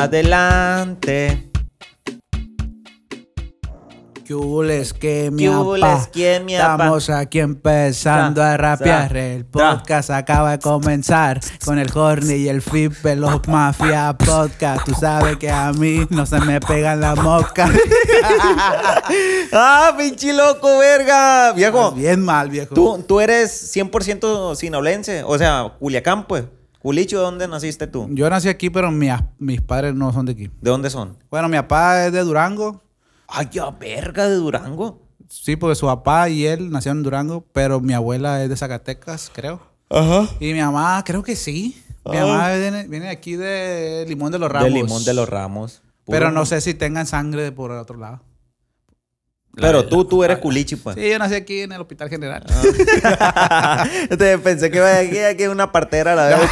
Adelante. ¿Qué hules, que mi apá? Estamos aquí empezando a rapear. El podcast acaba de comenzar con el Horny y el Fipe, los Mafia Podcast. Tú sabes que a mí no se me pegan las moscas. ¡Ah, pinche loco, verga! Viejo, Bien mal, viejo. tú, tú eres 100% sinolense. O sea, Culiacán, pues. Culicho, ¿de dónde naciste tú? Yo nací aquí, pero mi- mis padres no son de aquí. ¿De dónde son? Bueno, mi papá es de Durango. Ay, ya, verga, de Durango. Sí, porque su papá y él nacieron en Durango, pero mi abuela es de Zacatecas, creo. Ajá. Y mi mamá, creo que sí. Mi Ay. mamá viene, viene aquí de Limón de los Ramos. De Limón de los Ramos. Pero no sé si tengan sangre por el otro lado. Pero tú, tú eres culichi, pues. Sí, yo nací aquí en el Hospital General. Te pensé que iba aquí, aquí una partera a la vez.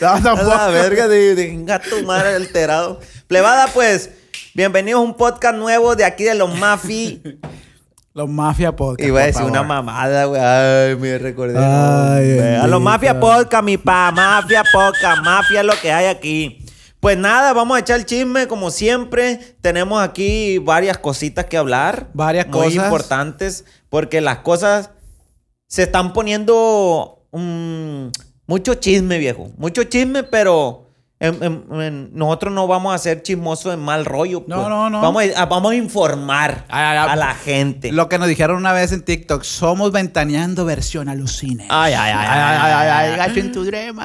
No, A tampoco. la verga de, de gato madre alterado. Plebada, pues, bienvenidos a un podcast nuevo de aquí de los Mafi. Los Mafia Podcast. Iba a decir una mamada, güey. Ay, me recordé. Ay, a los. Mafia Podcast, mi pa. Mafia Podcast. Mafia es lo que hay aquí. Pues nada, vamos a echar el chisme como siempre. Tenemos aquí varias cositas que hablar. Varias muy cosas. importantes. Porque las cosas se están poniendo mm, mucho chisme, viejo. Mucho chisme, pero en- en- en- nosotros no vamos a ser chismosos en mal rollo. No, pues. no, no. Vamos a, vamos a informar Ay, ay, ay. a la gente. Lo que nos dijeron una vez en TikTok, somos ventaneando versión alucine. Ay, ay, ay, ay, ay, ay, ay, en tu drema.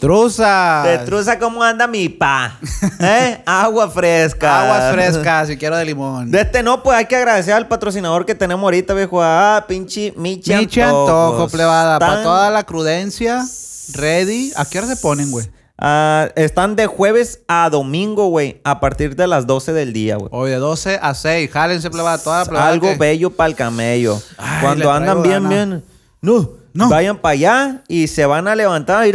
Truza. De truza, ¿cómo anda mi pa? ¿Eh? Agua fresca. Aguas frescas, si quiero de limón. De este no, pues hay que agradecer al patrocinador que tenemos ahorita, viejo. Ah, pinche Michi Michi antojo, plebada. Para toda la crudencia, ready. ¿A qué hora se ponen, güey? ah, están de jueves a domingo, güey. A partir de las 12 del día, güey. Hoy de 12 a 6. Jálense, plebada. Toda la plebada. Algo que- bello para el camello. Ay, Cuando andan bien, bien. No, No. Vayan para allá y se van a levantar y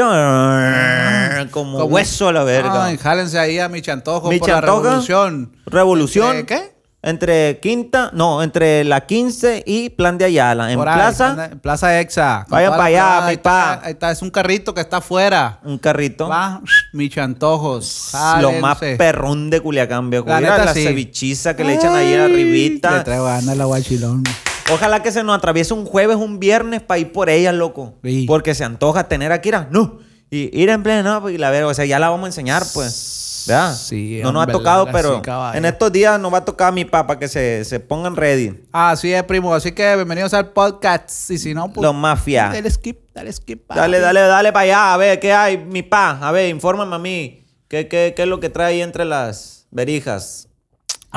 como, Como- hueso a la verga. Ay, jálense ahí a mi chantojo por la revolución. Revolución. ¿Entre qué? Entre quinta, no, entre la 15 y Plan de Ayala. En Por plaza, en Plaza Exa. Vayan toda pa' la allá, mi pa. ahí está, es un carrito que está afuera. un carrito. Va, mi chantojos. Lo más perrón de Culiacán, viejo. La neta, la sí. cevichiza que le echan ahí Ay, arribita. Le traigo ganas la guachilón. Ojalá que se nos atraviese un jueves, un viernes para ir por ella, loco. Sí. Porque se antoja tener aquí, Ira. No. Y ir en pleno, no, y la verga. O sea, ya la vamos a enseñar, pues. ¿Verdad? Sí, No nos ha tocado, pero sí, en estos días nos va a tocar a mi papá que se, se pongan ready. Así es, primo. Así que bienvenidos al podcast. Y si no, pues. Los mafia. Dale skip, dale skip. Dale, dale, dale para allá. A ver, ¿qué hay, mi pa? A ver, infórmame a mí. ¿Qué, qué, qué es lo que trae ahí entre las verijas?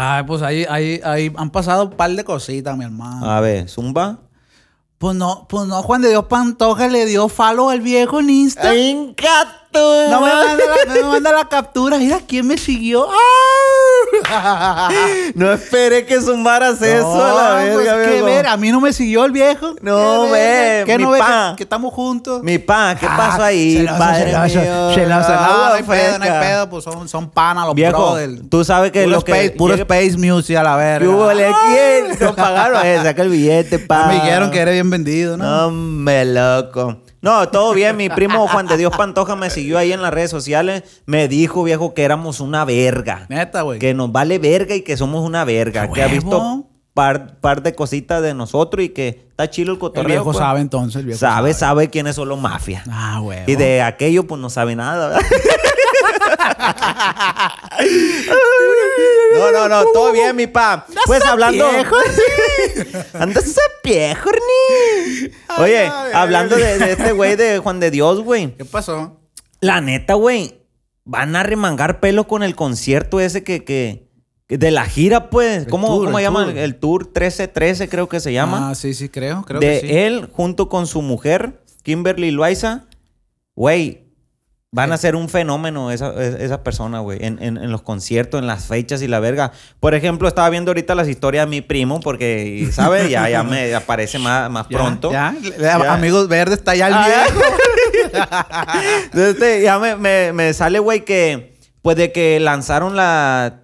Ay, pues ahí, ahí, ahí han pasado un par de cositas, mi hermano. A ver, Zumba. Pues no, pues no, Juan de Dios Pantoja le dio follow al viejo en Insta. ¡Encato! No me manda, la, no me manda la captura. Mira quién me siguió. ¡Ah! No esperé que zumbaras eso a la No, pues, verga, qué ver, a mí no me siguió el viejo. No, ve. ¿Qué mi no ve que, que estamos juntos? Mi pa, ¿qué Ah, pasó ahí? celoso, padre mío? No, no hay pedo, no hay pedo. Pues son, son panas los Viejo, tú sabes que lo que space, puro space music a la verga. ¿Quién? No pagaron, eh, saca el billete, pa. Me dijeron que eres bien vendido, ¿no? No, me loco. No, todo bien. Mi primo Juan de Dios Pantoja me siguió ahí en las redes sociales. Me dijo, viejo, que éramos una verga. Neta, güey. Que nos vale verga y que somos una verga. ¡A Que ha visto par, par de cositas de nosotros y que está chido el El cotorreo. viejo pues. sabe entonces, el viejo Sabe, sabe quiénes son los mafias. Ah, güey. Y de aquello, pues no sabe nada, ¿verdad? No, no, no, todo bien, mi pa. Pues hablando. Andas ese viejo, ni. Oye, hablando de, de este güey de Juan de Dios, güey. ¿Qué pasó? La neta, güey. Van a remangar pelo con el concierto ese que. que de la gira, pues. El ¿Cómo, tour, cómo el llama? tour. El tour 1313, creo que se llama Ah, sí, sí, creo. Creo de que sí. él junto con su mujer, Kimberly Loaiza, güey, van a ser un fenómeno esa, esa persona, güey, en, en- en los conciertos, en las fechas y la verga. Por ejemplo, estaba viendo ahorita las historias de mi primo, porque, ¿sabes? Ya, ya me aparece más, más Ya, pronto. Ya, Ya. Amigos verdes, está ya el Ah, viejo. Entonces, este, ya me, me- me sale, güey, que pues de que lanzaron la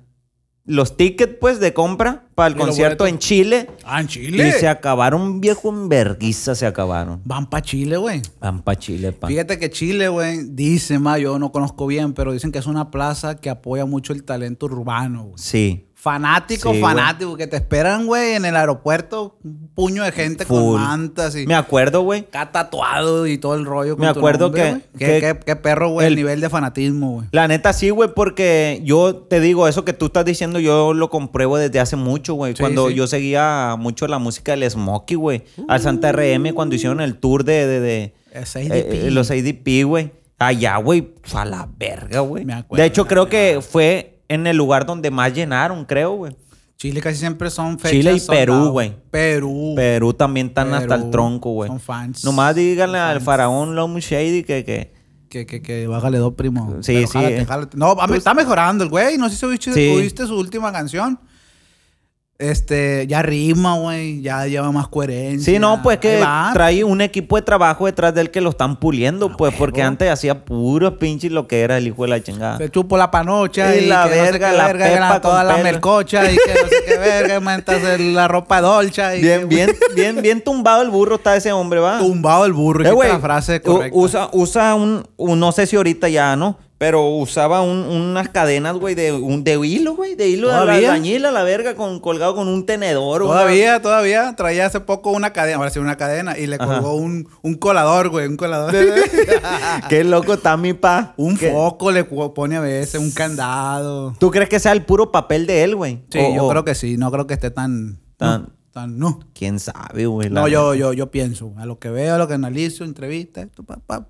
los tickets, pues, de compra para el Y concierto en Chile. Ah, en Y Chile. se acabaron, viejo, en verguiza se acabaron. Van para Chile, güey. Van pa' Chile, pa. Fíjate que Chile, güey, dice más, yo no conozco bien, pero dicen que es una plaza que apoya mucho el talento urbano, güey. Sí. Fanático, Sí, fanático, que te esperan, güey, en el aeropuerto, un puño de gente Full. con mantas y Me acuerdo, güey. acá tatuado y todo el rollo. Me tu acuerdo nombre, que-. Qué, que qué- qué perro, güey, el, el- nivel de fanatismo, güey. La neta sí, güey, porque yo te digo, eso que tú estás diciendo, yo lo compruebo desde hace mucho, güey. Sí, cuando sí. yo seguía mucho la música del Smokey, güey. Al Santa RM, cuando hicieron el tour de, de, de- eh, ADP. eh, los ADP, güey. Allá, güey, fue a la verga, güey. Me acuerdo, De hecho, creo que fue en el lugar donde más llenaron, creo, güey. Chile casi siempre son fechas Chile y Perú, güey. Perú. Perú también están hasta el tronco, güey. Son fans. Nomás díganle al faraón Lom Shady que, que Que, que, que bájale dos, primo. Sí, Pero sí, jálate, eh. jálate. No, mí está mejorando el güey. No sé si oíste, Sí. oíste su última canción. Este, ya rima, güey. Ya lleva más coherencia. Sí, no, pues que trae un equipo de trabajo detrás de él que lo están puliendo, pues, porque antes hacía puro pinche lo que era el hijo de la chingada. Se chupo la panocha Y y, la que no sé verga, qué la verga, y pepa con toda la pelo. melcocha y que no sé qué verga, la ropa dolcha y Bien, que- bien, bien, bien tumbado el burro está ese hombre, va. tumbado el burro. Eh, güey, la frase correcta. Usa, usa un, un- no sé si ahorita ya, ¿no? Pero usaba un- unas cadenas, güey, de, un, de hilo, güey, de hilo de ¿Todavía? albañil a la verga, con, colgado con un tenedor. una- Todavía, todavía. Traía hace poco una cadena, ahora sí una cadena, y le Ajá. colgó un, un colador, güey, un colador. Qué loco está mi pa. un ¿Qué- foco le pone a veces, un candado. ¿Tú crees que sea el puro papel de él, güey? Sí, O- yo o- creo que sí. No creo que esté tan... Tan- No, tan no. ¿Quién sabe, güey? la No, yo, yo, yo pienso. A lo que veo, a lo que analizo, entrevista, esto, pa, pa,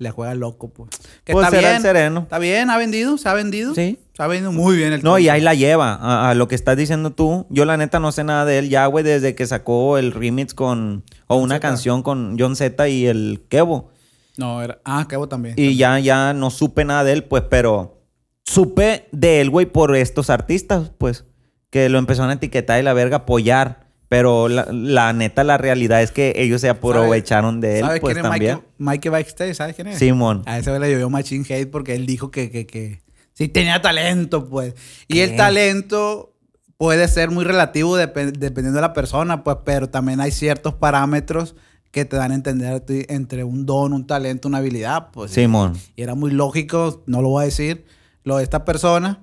le juega loco, pues. Que Pues está será el bien. sereno. Está bien, ha vendido, se ha vendido. Sí. Se ha vendido muy bien el No, y ahí la lleva. A, a lo que estás diciendo tú. Yo la neta no sé nada de él ya, güey, desde que sacó el remix con... O una Zeta. canción con John Z y el Kevo. No, era... Ah, Kevo también. Y ya, ya no supe nada de él, pues, pero... Supe de él, güey, por estos artistas, pues. Que lo empezaron a etiquetar y la verga apoyar. Pero la, la neta, la realidad es que ellos se aprovecharon de él, ¿Sabes pues, quién es también. Michael, Michael Backstage? ¿Sabes quién es? Simón. A ese le llovió machine hate porque él dijo que, que, que sí tenía talento, pues. Y ¿Qué? el talento puede ser muy relativo depe- dependiendo de la persona, pues, pero también hay ciertos parámetros que te dan a entender entre un don, un talento, una habilidad, pues. Simón. Y era muy lógico, no lo voy a decir, lo de esta persona.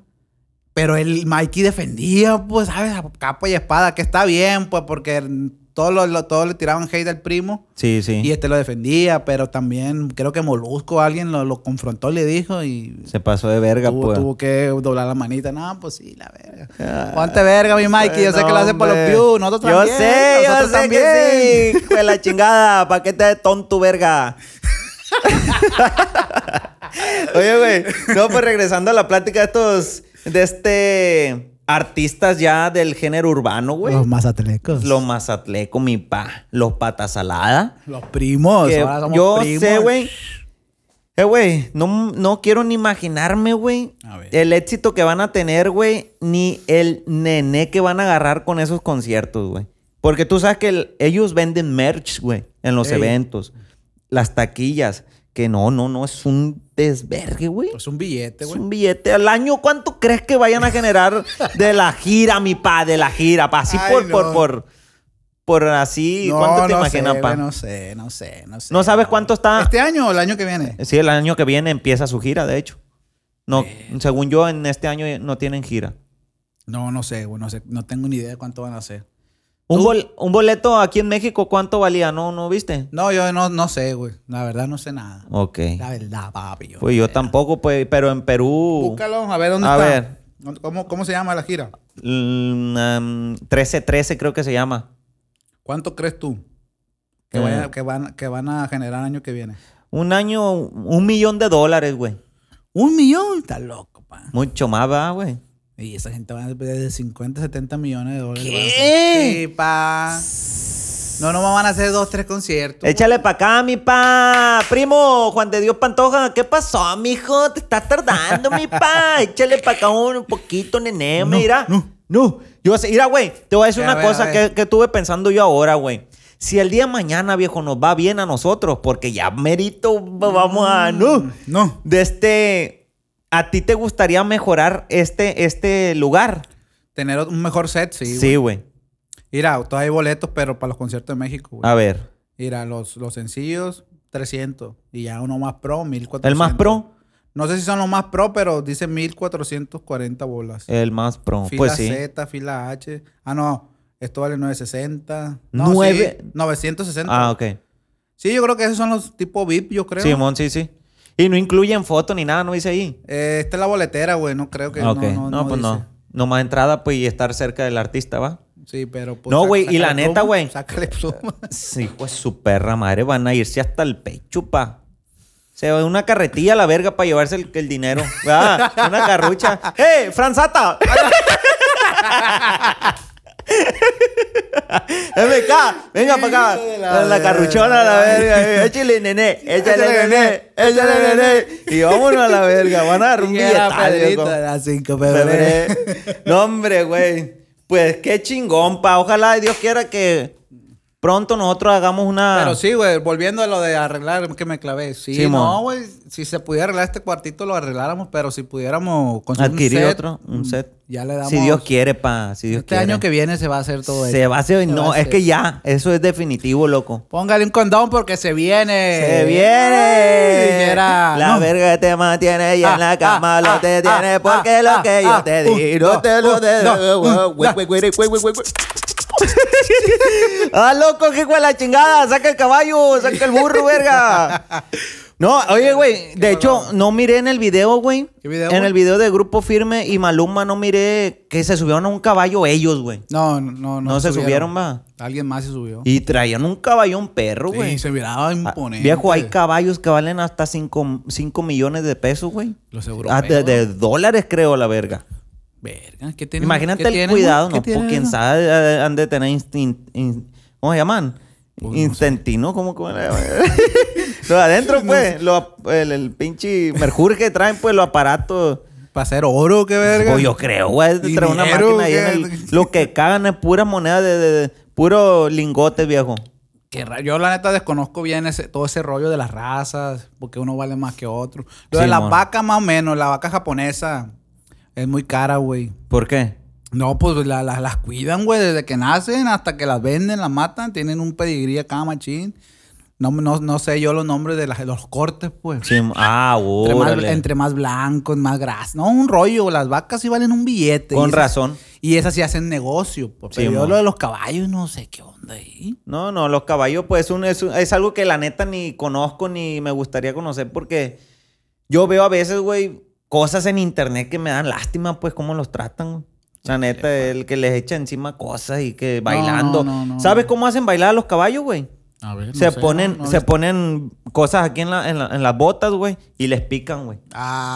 Pero el Mikey defendía, pues, ¿sabes? A capa y espada, que está bien, pues, porque todos, lo- lo- todos le tiraban hate al primo. Sí, sí. Y este lo defendía, pero también creo que Molusco alguien lo, lo confrontó, le dijo y Se pasó de verga, tuvo, pues. tuvo que doblar la manita. No, pues sí, la verga. Ah, Ponte verga, mi Mikey. Yo sé que lo hace por los views. Nosotros Yo también. sé, yo nosotros sé también. que sí. Pues la chingada, ¿para qué te de tonto, verga? Oye, güey. No, pues regresando a la plática de estos, de este artistas ya del género urbano, güey. Los mazatlecos. Los mazatleco, mi pa. Los patasalada. Los primos. Que ahora somos yo primos. sé, güey. Eh, güey, no, no quiero ni imaginarme, güey, el éxito que van a tener, güey, ni el nené que van a agarrar con esos conciertos, güey. Porque tú sabes que el- ellos venden merch, güey, en los Ey. eventos. Las taquillas. Que no, no, no, es un desvergue, güey. Es un billete, Es güey. un billete al año. ¿Cuánto crees que vayan a generar de la gira, mi pa? De la gira, pa. Así Ay, por, no. por, por, por así. No, ¿Cuánto te no imaginas, sé, pa? güey, no sé, no sé, no sé. ¿No sabes cuánto está? ¿Este año o el año que viene? Sí, el año que viene empieza su gira, de hecho. No, según yo, en este año no tienen gira. No, no sé, güey. No sé. No tengo ni idea de cuánto van a hacer. Un, ¿Tú? bol- un boleto aquí en México, ¿cuánto valía? ¿No, no viste? No, yo no, no sé, güey. La verdad no sé nada. Ok. La verdad, papi. yo Pues yo tampoco, pues, pero en Perú. Búscalo, a ver dónde A está. ver. ¿Cómo, ¿Cómo se llama la gira? mm, um, 1313 creo que se llama. ¿Cuánto crees tú que, Eh. que, van, que van a generar año que viene? Un año, un millón de dólares, güey. Un millón. Está loco, pa. Mucho más, va, güey. Y esa gente va a de 50, 70 millones de dólares. ¿Qué? a. Sí, pa. No, no van a hacer dos, tres conciertos. Échale pa' acá, mi pa. Primo, Juan de Dios Pantoja, ¿qué pasó, mijo? Te estás tardando, mi pa. Échale pa' acá un poquito, nene. No, mira. no. No. Yo sé, mira, güey, te voy a decir A una ver, cosa a que, que estuve pensando yo ahora, güey. Si el día de mañana, viejo, nos va bien a nosotros, porque ya merito vamos a. No. No. De este. ¿A ti te gustaría mejorar este, este lugar? Tener un mejor set, sí. Sí, güey. Mira, todavía hay boletos, pero para los conciertos de México, güey. A ver. Mira, los, los sencillos, 300. Y ya uno más pro, 1400. ¿El más pro? No sé si son los más pro, pero dice 1440 bolas. El más pro. fila pues sí. Z, fila H. Ah, no. Esto vale 960. No, Nueve- sí, 960. Ah, ok. Sí, yo creo que esos son los tipo VIP, yo creo. Simón, sí, sí. Y no incluyen foto ni nada, no dice ahí. Eh, esta es la boletera, güey. No creo que. Ah. No, No, no, pues dice. no. Nomás entrada, pues, y estar cerca del artista, ¿va? Sí, pero. pues, No, güey, y la neta, güey. Sácale pluma. Sí, pues su perra madre, van a irse hasta el pecho, pa. Se va una carretilla a la verga para llevarse el, el dinero. ¿verdad? Una carrucha. ¡Eh, Franzata! MK, venga para acá. La, la la carruchona a la verga. Échale, nené. Échale, nené. Échale, nené. Y vámonos a la verga. Van a dar un febrero. No, hombre, güey. Pues qué chingón, pa. Ojalá Dios quiera que pronto nosotros hagamos una. Pero sí, güey, volviendo a lo de arreglar, que me clavé. Sí, no, güey. Si se pudiera arreglar este cuartito, lo arregláramos, pero si pudiéramos conseguir Adquirir un set, otro, un set. Ya le damos. Si Dios quiere, pa. Si Dios Este quiere. año que viene se va a hacer todo Se esto. va a hacer. Se No, va a es que ya. Eso es definitivo, loco. Póngale un condón porque se viene. Se viene. La no. verga te mantiene y Ah, en la cama ah, lo ah, te ah, tiene. ah, porque ah, lo que ah, yo ah, te un, di, no te lo un, Ah, loco, que de la chingada. Saca el caballo, saca el burro, verga. No, oye, güey. De hecho, no miré en el video, güey. ¿Qué video, En güey? el video de Grupo Firme y Maluma no miré que se subieron a un caballo ellos, güey. No, no, no. No se subieron, va. Alguien más se subió. Y traían un caballón perro, Sí, güey. se miraba Ah, imponente. Viejo, hay caballos que valen hasta 5 millones de pesos, güey. Los Ah, europeos. de, de dólares, creo, la verga. Verga, ¿qué tienen? Imagínate ¿Qué el tienen, cuidado? ¿no? ¿Qué tienen quién sabe, eh, han de tener instin- in- ¿Cómo se llaman? Pues no sé. Instantino, ¿cómo, cómo le llaman? adentro, pues, lo- el, el pinche mercurio que traen, pues, los aparatos. Para hacer oro, qué verga. Pues yo creo, güey, trae una máquina ahí en el... Lo que cagan es pura moneda de... de, de- puro lingote, viejo. Ra- Yo la neta desconozco bien ese, todo ese rollo de las razas, porque uno vale más que otro. Lo de mon. vacas más o menos, la vaca japonesa es muy cara, güey. ¿Por qué? No, pues la- la- las cuidan, güey, desde que nacen hasta que las venden, las matan, tienen un pedigrí acá, machín. No, no, no sé yo los nombres de, las- los cortes, pues. Sí, ah, entre, más, entre más blancos, más grasa. No, un rollo. Las vacas sí valen un billete. Con y esas- razón. Y esas sí hacen negocio. pues. Sí, Pero yo lo de los caballos no sé qué onda ahí. No, no, los caballos, pues un- es, es algo que la neta ni conozco ni me gustaría conocer porque yo veo a veces, güey, cosas en internet que me dan lástima, pues, cómo los tratan, güey. La neta, el que les echa encima cosas y que bailando. no, no, ¿Sabes cómo hacen bailar a los caballos, güey? A ver, se ponen, se ponen cosas aquí en, la- en, la- en las botas, güey, y les pican, güey.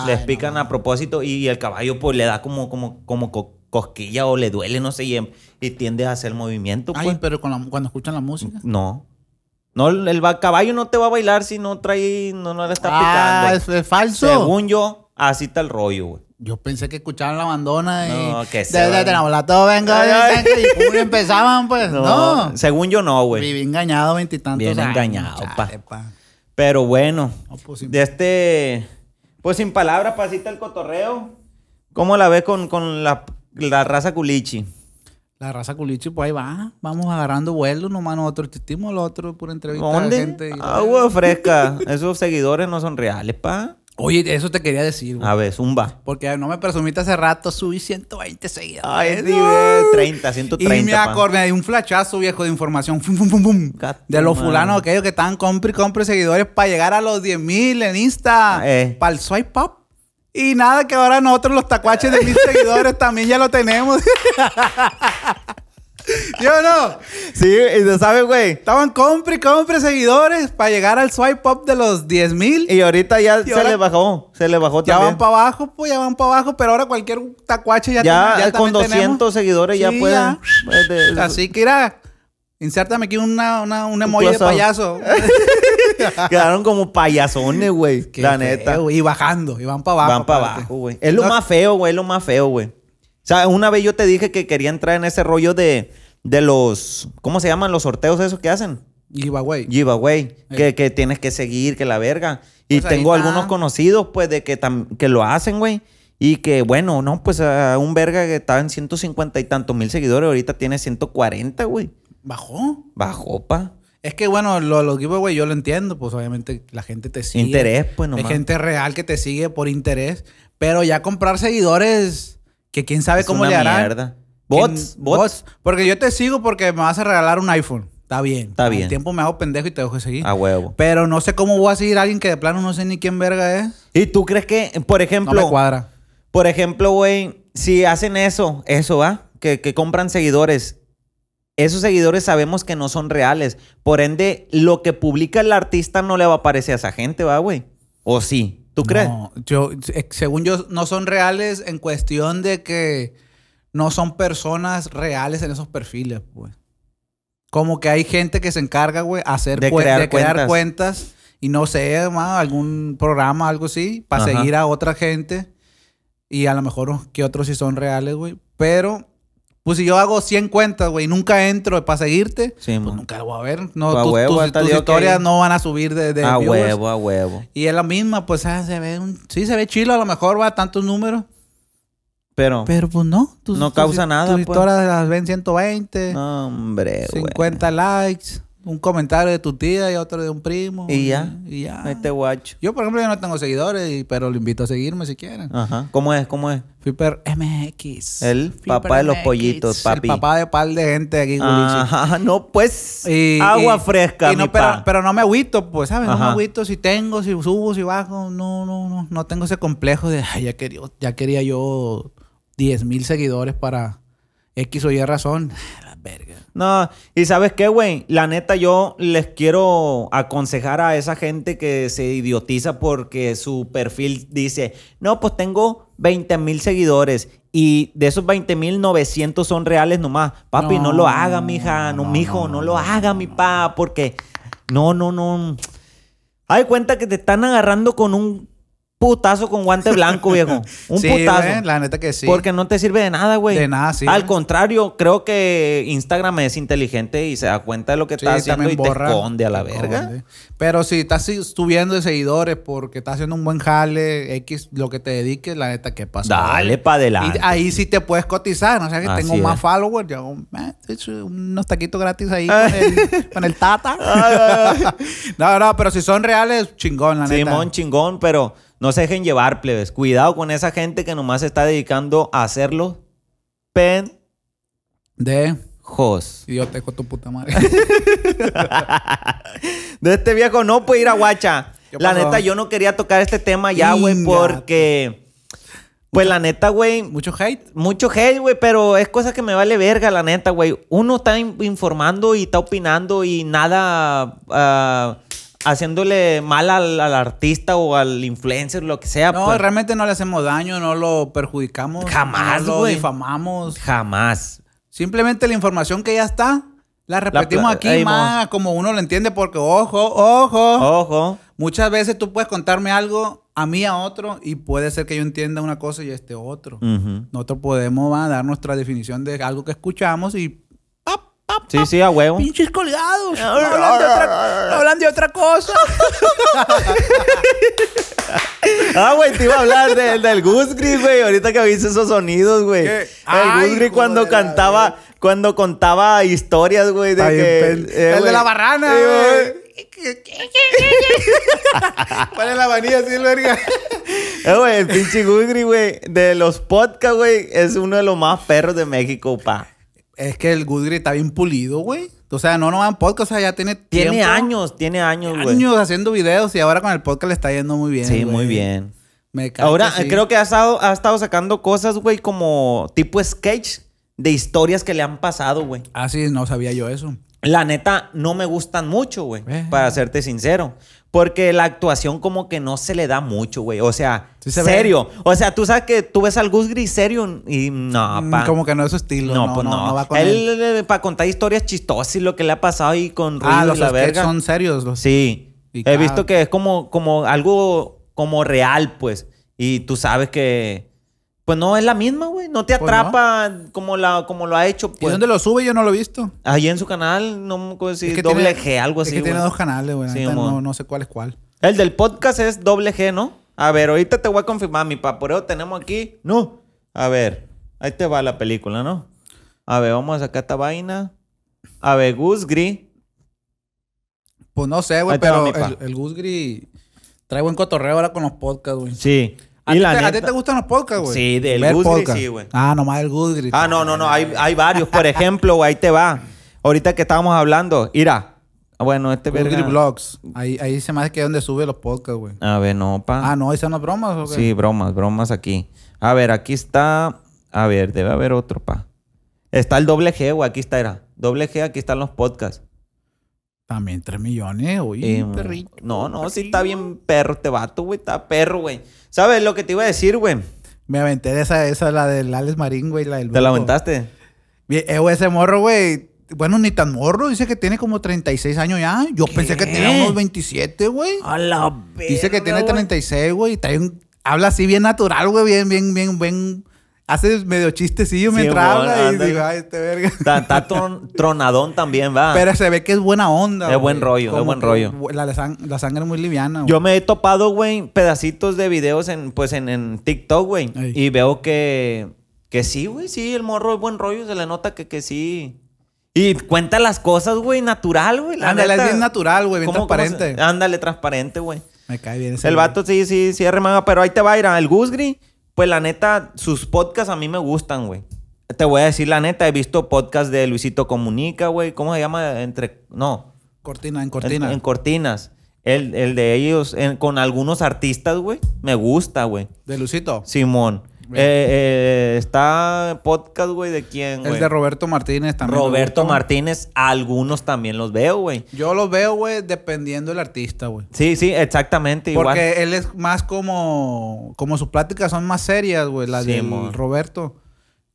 les pican a propósito y el caballo, pues, le da como, como, como co- cosquilla o le duele, no sé, y, y tiende a hacer movimiento, pues. Ay, pero con la- cuando escuchan la música. No. No, el, caballo no te va a bailar si no trae, no, no le está Ah, picando. es, es falso. Según yo, así está el rollo, güey. Yo pensé que escuchaban la bandona y... No, que se Desde. Tenabolato, venga, y empezaban, pues. No. Según yo no, güey. Viví engañado veintitantos Bien años. engañado, Chale, pa. Pero bueno, No, pues, de este... Pues sin palabras, pasita el cotorreo. ¿Cómo la ves con, con la, la raza culichi? La raza culichi, pues ahí va. Vamos agarrando vuelo, nomás nosotros existimos, lo otro pura entrevista de ¿Dónde? gente. y- Agua fresca. Esos seguidores no son reales, pa. Oye, eso te quería decir, güey. A ver, zumba. Porque no me presumiste hace rato, subí 120 seguidores. Ay, sí, ¡No! güey, 30, 130. Y me acordé, hay un flachazo viejo de información. Fum, fum, fum, fum, Gato de los fulanos aquellos que estaban compre y compre seguidores para llegar a los 10 mil en Insta. Eh. Para el swipe up. Y nada, que ahora nosotros los tacuaches de mil seguidores también ya lo tenemos. ¿Sí o no? Sí, y tú sabes, güey. Estaban compre y compre seguidores para llegar al swipe up de los 10 mil. Y ahorita ya se ahora- le bajó. Se le bajó Ya también. van para abajo, pues ya van para abajo, pero ahora cualquier tacuache ya, ya, ten- ya con también 200 tenemos. seguidores ya pueden. ya. pues, Así que era, insértame aquí una, una, un emoji de payaso. Quedaron como payasones, güey. La feo, neta. Y bajando, y van para abajo. Van para abajo, güey. Es lo No, más feo, güey. Es lo más feo, güey. O sea, una vez yo te dije que quería entrar en ese rollo de, de los. ¿Cómo se llaman los sorteos esos que hacen? Giveaway. Giveaway. Que, que tienes que seguir, que la verga. Y Pues tengo algunos conocidos, pues, de que, tam- que lo hacen, güey. Y que, bueno, no, pues a un verga que estaba en 150 y tantos mil seguidores, ahorita tiene 140, güey. ¿Bajó? Bajó, pa. Es que bueno, lo- los giveaways yo lo entiendo, pues obviamente la gente te sigue. Interés, pues, Hay nomás. gente real que te sigue por interés, pero ya comprar seguidores, que quién sabe Es cómo una le harán. mierda. Bots, ¿Quién- bots. Porque yo te sigo porque me vas a regalar un iPhone. Está bien. Está bien. El tiempo me hago pendejo y te dejo de seguir. A huevo. Pero no sé cómo voy a seguir a alguien que de plano no sé ni quién verga es. ¿Y tú crees que, por No ejemplo, me cuadra. por ejemplo, güey, si hacen eso, eso, ¿va? Que, que compran seguidores. Esos seguidores sabemos que no son reales. Por ende, lo que publica el artista no le va a aparecer a esa gente, ¿va, güey? ¿O sí? ¿Tú crees? No, yo, según yo, no son reales en cuestión de que no son personas reales en esos perfiles, pues. Como que hay gente que se encarga, güey, hacer De crear de crear cuentas. cuentas y no sé, ma, algún programa, algo así, para Ajá. seguir a otra gente. Y a lo mejor que otros sí son reales, güey. Pero, pues si yo hago 100 cuentas, güey, y nunca entro para seguirte, Sí, pues man. nunca lo voy a ver. No, A tus, huevo, tus- historias no van a subir de, de a viewers. huevo, a huevo. Y es la misma, pues ah, se ve un... Sí, se ve chilo, a lo mejor va tantos números. Pero, Pero pues no. tus- No tus- causa nada, Tus pues. historias las ven 120, no, hombre, güey. 50 likes, un comentario de tu tía y otro de un primo. Y ya. Y ya. Este guacho. Yo, por ejemplo, yo no tengo seguidores, pero lo invito a seguirme si quieren. Ajá. ¿Cómo es? ¿Cómo es? Flipper MX. El Flipper papá de los pollitos, papi. El papá de par de gente aquí, Gulichi. Ajá, no, pues. Y- agua y- fresca, y no, mi pero, pa. pero no me agüito, pues, ¿sabes? No me agüito si tengo, si subo, si bajo. No, no, no. No tengo ese complejo de, ay, ya quería, ya quería yo 10 mil seguidores para X o Y razón. La verga. No, y sabes qué, güey, la neta yo les quiero aconsejar a esa gente que se idiotiza porque su perfil dice, no, pues tengo 20 mil seguidores y de esos 20 mil 900 son reales nomás. Papi, no, No, lo haga, mija, no, no, mijo, no, no, lo haga, mi pa, porque no, no, no. Hay cuenta que te están agarrando con un putazo con guante blanco, viejo. Un Sí, putazo. la neta que sí. Porque no te sirve de nada, güey. De nada, sí, Al contrario, creo que Instagram es inteligente y se da cuenta de lo que Sí, está haciendo y borra, te esconde a la verga. Pero si estás subiendo de seguidores porque estás haciendo un buen jale, X, lo que te dediques, la neta, ¿qué pasa? Dale pa' adelante. Y ahí sí te puedes cotizar, ¿no? O sea, que Así tengo más followers, yo hecho unos taquitos gratis ahí con el, con el tata. no, no, pero si son reales, chingón, la neta. Simón chingón, pero no se dejen llevar, plebes. Cuidado con esa gente que nomás se está dedicando a hacerlo pendejos. De idiota con tu puta madre. De este viejo no puede ir a guacha. ¿Qué La neta, yo no quería tocar este tema ya, güey, porque... Pues la neta, güey, Mucho hate. Mucho hate, güey, pero es cosa que me vale verga, la neta, güey. Uno está in- informando y está opinando y nada ah, haciéndole mal al, al artista o al influencer, lo que sea. No, pues. realmente no le hacemos daño, no lo perjudicamos. Jamás, no lo difamamos. Jamás. Simplemente la información que ya está, la repetimos aquí más como uno lo entiende porque, ojo, ojo. Ojo. Muchas veces tú puedes contarme algo a mí, a otro, y puede ser que yo entienda una cosa y este otro. Nosotros podemos va, dar nuestra definición de algo que escuchamos y... ¡pap, pap, Sí, sí, a huevo. ¡Pinches colgados! No hablan de otra, hablan de otra cosa. Ah, güey, te iba a hablar de- del Goose Gris, güey. Ahorita que viste esos sonidos, güey. El Ay, Goose Gris hijo cuando de la cantaba, cuando contaba historias, güey, de que... pen- eh, el de la barrana, güey. Pone la manilla así, el verga. Eh, güey, el pinche Gugri, güey, de los podcasts, güey, es uno de los más perros de México, pa. Es que el Goodgrid está bien pulido, güey. O sea, no no van podcast, o sea, ya tiene Tiene tiempo, años, tiene años, güey. años haciendo videos y ahora con el podcast le está yendo muy bien. Sí, güey. muy bien. Me Ahora, que sí. creo que ha estado, ha estado sacando cosas, güey, como tipo sketch de historias que le han pasado, güey. Ah, sí, no sabía yo eso. La neta, no me gustan mucho, güey, Eh. para serte sincero. Porque la actuación como que no se le da mucho, güey. O sea, Sí se ve. serio. O sea, tú sabes que tú ves al Gus Gris serio y no, Mm, pa. Como que no es su estilo. No, pues no. va con él. él, para contar historias chistosas y lo que le ha pasado ahí con ruido Ah, y los la sketches verga. son serios. Los... Sí. Y He cada- visto que es como, como algo como real, pues. Y tú sabes que. Pues no es la misma, güey. No te Pues no. atrapa como, la, como lo ha hecho, ¿Y pues. dónde lo sube? Yo no lo he visto. Ahí en su canal, no me acuerdo si Es que doble tiene- G, algo es así. que tiene dos canales, güey. Sí, no, no sé cuál es cuál. El del podcast es doble G, ¿no? A ver, ahorita te voy a confirmar, mi pa. Por eso tenemos aquí. No. A ver, ahí te va la película, ¿no? A ver, vamos a sacar esta vaina. A ver, Goose Gris. Pues no sé, güey, va, pero el, el Gus Gris trae buen cotorreo ahora con los podcasts, güey. Sí. ¿A, Y ti la te, a ti neta- te gustan los podcasts, güey? Sí, del Gris, podcast. sí, güey. Ah, nomás el Gris. Ah, no, no, no. Hay, hay varios. Por ejemplo, güey, ahí te va. Ahorita que estábamos hablando. Mira. Bueno, este verga. Vlogs. Ahí, ahí se me hace que es donde sube los podcasts, güey. A ver, no, pa. Ah, no, ¿esas son las bromas o qué? Sí, bromas, bromas aquí. A ver, aquí está. A ver, debe haber otro, pa. Está el doble G, güey. Aquí está, era. Doble G, aquí están los podcasts. También 3 millones, güey. Eh, perrito. no, no, sí está bien perro este vato, güey. Está perro, güey. ¿Sabes lo que te iba a decir, güey? Me aventé de esa, esa, la del Alex Marín, güey, la del ¿Te la aventaste? Eh, güey, ese morro, güey. Bueno, ni tan morro. Dice que tiene como 36 años ya. Yo pensé que tenía unos 27, güey. A la Dice que tiene 36, güey. y trae un- Habla así bien natural, güey. Bien, bien, bien, bien. Hace medio chistecillo Sí, mientras mon, habla. Y digo, ay, este verga. Está, está tron- tronadón también, va. Pero se ve que es buena onda. Es buen rollo, es buen rollo. La, la sang- la sangre es muy liviana, güey. Yo me he topado, güey, pedacitos de videos en, pues, en, en TikTok, güey. Ey. Y veo que, que sí, güey, sí, el morro es buen rollo. Se le nota que, que sí. Y cuenta las cosas, güey, natural, güey. Ándale, es bien natural, güey. Bien ¿Cómo- cómo se- transparente. Ándale, transparente, güey. Me cae bien ese El vato sí, sí, sí, remanga, pero ahí te va a ir el Gusgri. Pues la neta, sus podcasts a mí me gustan, güey. Te voy a decir la neta, he visto podcasts de Luisito Comunica, güey. ¿Cómo se llama? Entre. No. Cortina, en cortina. En, cortinas. El, el de ellos, en- con algunos artistas, güey. Me gusta, güey. de Lucito. Simón. Eh, eh, está podcast, güey, ¿de quién, güey? El de Roberto Martínez también. Roberto. Martínez. Algunos también los veo, güey. Yo los veo, güey, dependiendo del artista, güey. Sí, sí, exactamente. Igual. Porque él es más como. Como sus pláticas son más serias, güey. Las Sí, del mon. Roberto.